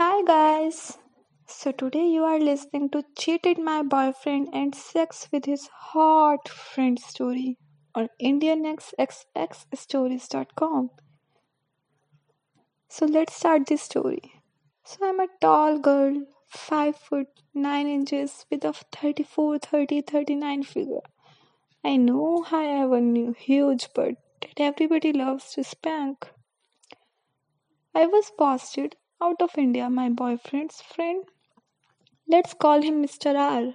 Hi guys! So today you are listening to Cheated My Boyfriend and Sex with His Hot Friend story on IndianXXXStories.com. So let's start this story. So I'm a tall girl, 5 foot 9 inches with a 34, 30, 39 figure. I know I have a new huge butt that everybody loves to spank. I was posted out of India. My boyfriend's friend, let's call him Mr. R,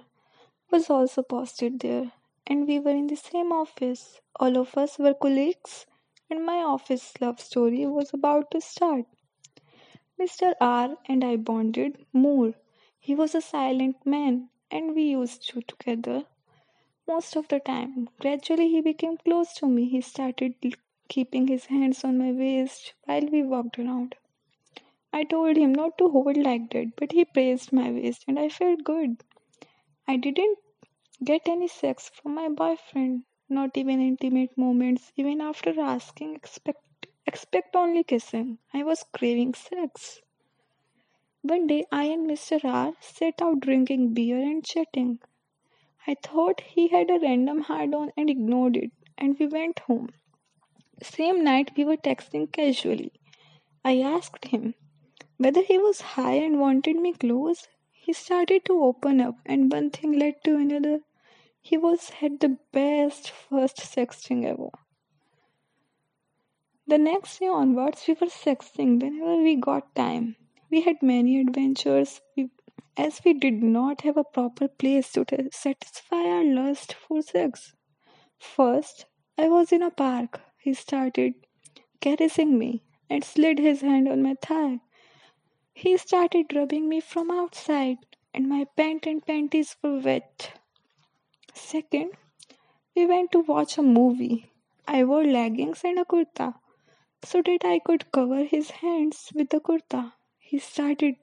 was also posted there, and we were in the same office. All of us were colleagues, and my office love story was about to start. Mr. R and I bonded more. He was a silent man, and we used to together most of the time. Gradually, he became close to me. He started keeping his hands on my waist while we walked around. I told him not to hold like that, but he praised my waist and I felt good. I didn't get any sex from my boyfriend, not even intimate moments, even after asking, expect, expect only kissing. I was craving sex. One day, I and Mr. R sat out drinking beer and chatting. I thought he had a random hard on and ignored it, and we went home. Same night, we were texting casually. I asked him, whether he was high and wanted me close, he started to open up, and one thing led to another. He was had the best first sexting ever. The next day onwards, we were sexting whenever we got time. We had many adventures we, as we did not have a proper place to t- satisfy our lust for sex. First, I was in a park. He started caressing me and slid his hand on my thigh. He started rubbing me from outside, and my pant and panties were wet. Second, we went to watch a movie. I wore leggings and a kurta so that I could cover his hands with the kurta. He started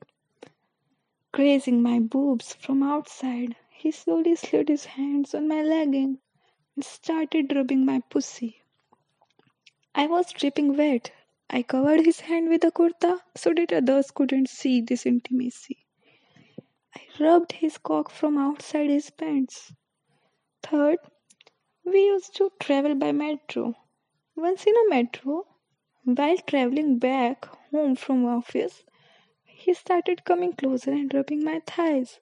grazing my boobs from outside. He slowly slid his hands on my legging and started rubbing my pussy. I was dripping wet I covered his hand with a kurta so that others couldn't see this intimacy. I rubbed his cock from outside his pants. Third, we used to travel by metro. Once in a metro, while traveling back home from office, he started coming closer and rubbing my thighs.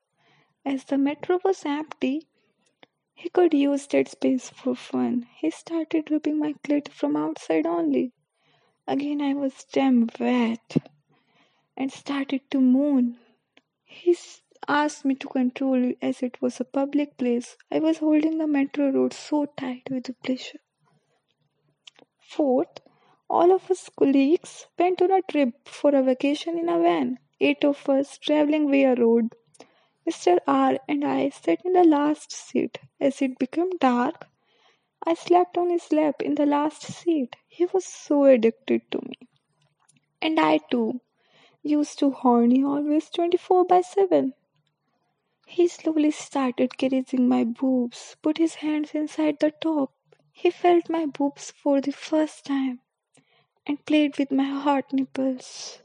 As the metro was empty, he could use that space for fun. He started rubbing my clit from outside only. Again, I was damn wet and started to moan. He asked me to control as it was a public place. I was holding the metro road so tight with pleasure. Fourth, all of us colleagues went on a trip for a vacation in a van. Eight of us traveling via road. Mr. R and I sat in the last seat. As it became dark, I slept on his lap in the last seat. He was so addicted to me. And I too used to horny always 24 by 7. He slowly started caressing my boobs, put his hands inside the top. He felt my boobs for the first time and played with my hot nipples.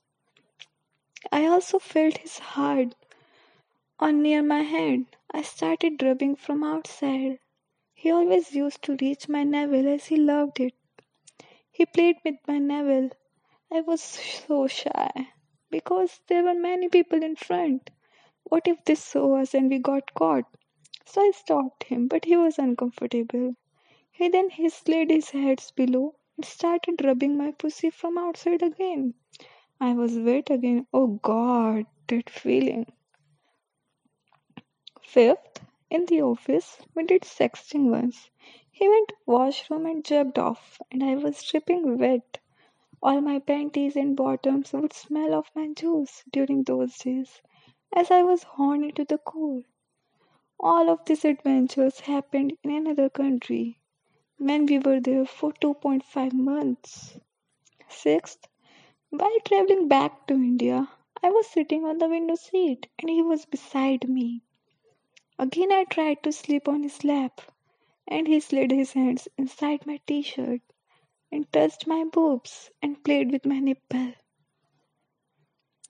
I also felt his hard on near my head. I started rubbing from outside. He always used to reach my navel as he loved it. He played with my navel. I was so shy because there were many people in front. What if they saw us and we got caught? So I stopped him, but he was uncomfortable. He then he slid his heads below and started rubbing my pussy from outside again. I was wet again. Oh God, that feeling. Fifth, in the office, we did sexting once. He went to washroom and jerked off, and I was dripping wet. All my panties and bottoms would smell of my juice during those days, as I was horny to the core. All of these adventures happened in another country when we were there for 2.5 months. Sixth, while traveling back to India, I was sitting on the window seat and he was beside me. Again, I tried to sleep on his lap, and he slid his hands inside my t shirt and touched my boobs and played with my nipple.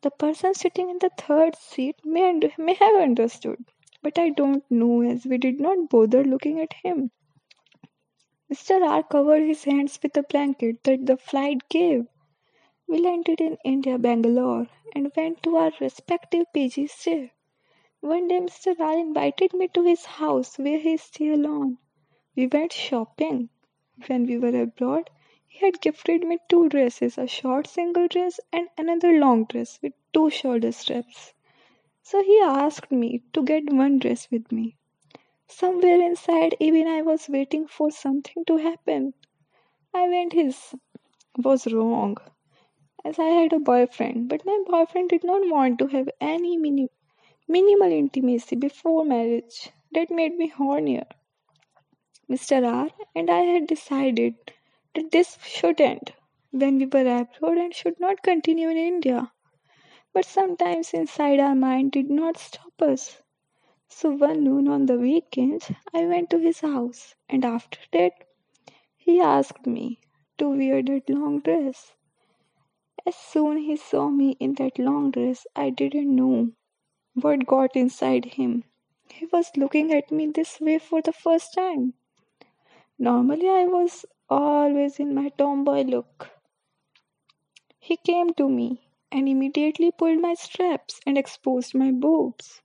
The person sitting in the third seat may, may have understood, but I don't know as we did not bother looking at him. Mr. R covered his hands with a blanket that the flight gave. We landed in India, Bangalore, and went to our respective PGs there. One day, Mr. R invited me to his house where he stayed alone. We went shopping. When we were abroad, he had gifted me two dresses a short single dress and another long dress with two shoulder straps. So he asked me to get one dress with me. Somewhere inside, even I was waiting for something to happen. I went his was wrong as I had a boyfriend, but my boyfriend did not want to have any mini- minimal intimacy before marriage. That made me hornier. Mr. R and I had decided that this should end when we were abroad and should not continue in India. But sometimes inside our mind did not stop us. So one noon on the weekend, I went to his house, and after that, he asked me to wear that long dress. As soon he saw me in that long dress, I didn't know what got inside him. He was looking at me this way for the first time. Normally, I was always in my tomboy look. He came to me and immediately pulled my straps and exposed my boobs.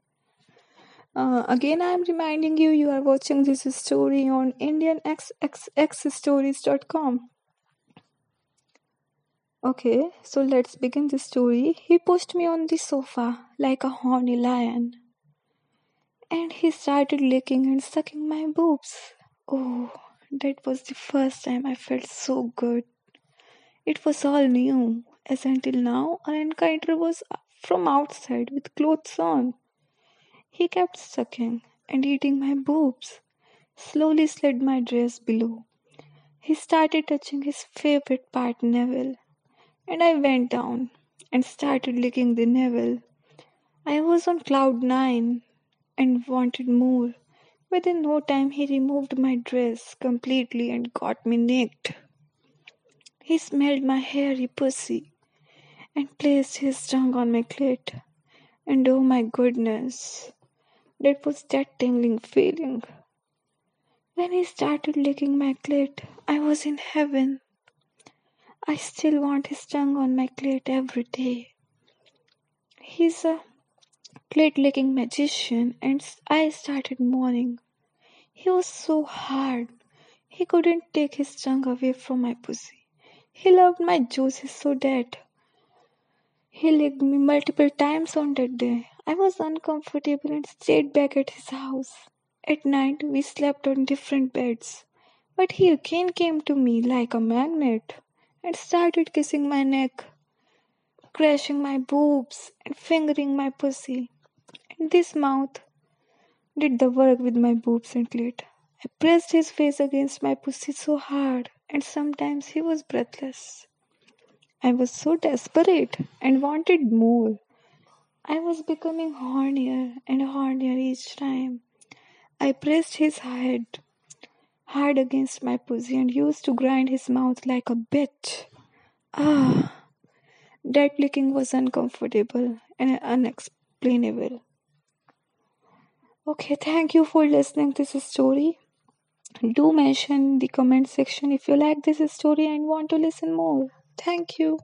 Uh, again, I am reminding you, you are watching this story on IndianXXXstories.com. Okay, so let's begin the story. He pushed me on the sofa like a horny lion. And he started licking and sucking my boobs. Oh, that was the first time I felt so good. It was all new as until now our encounter was from outside with clothes on. He kept sucking and eating my boobs, slowly slid my dress below. He started touching his favorite part, navel, and I went down and started licking the navel. I was on cloud nine and wanted more. Within no time, he removed my dress completely and got me naked. He smelled my hairy pussy and placed his tongue on my clit. And oh my goodness, that was that tingling feeling. When he started licking my clit, I was in heaven. I still want his tongue on my clit every day. He's a clit licking magician, and I started mourning. He was so hard. He couldn't take his tongue away from my pussy. He loved my juices so that he licked me multiple times on that day. I was uncomfortable and stayed back at his house. At night, we slept on different beds. But he again came to me like a magnet and started kissing my neck, crashing my boobs, and fingering my pussy. And this mouth did the work with my boobs and clit. I pressed his face against my pussy so hard, and sometimes he was breathless. I was so desperate and wanted more. I was becoming hornier and hornier each time. I pressed his head hard against my pussy and used to grind his mouth like a bitch. Ah, that licking was uncomfortable and unexplainable. Okay, thank you for listening to this story. Do mention the comment section if you like this story and want to listen more. Thank you.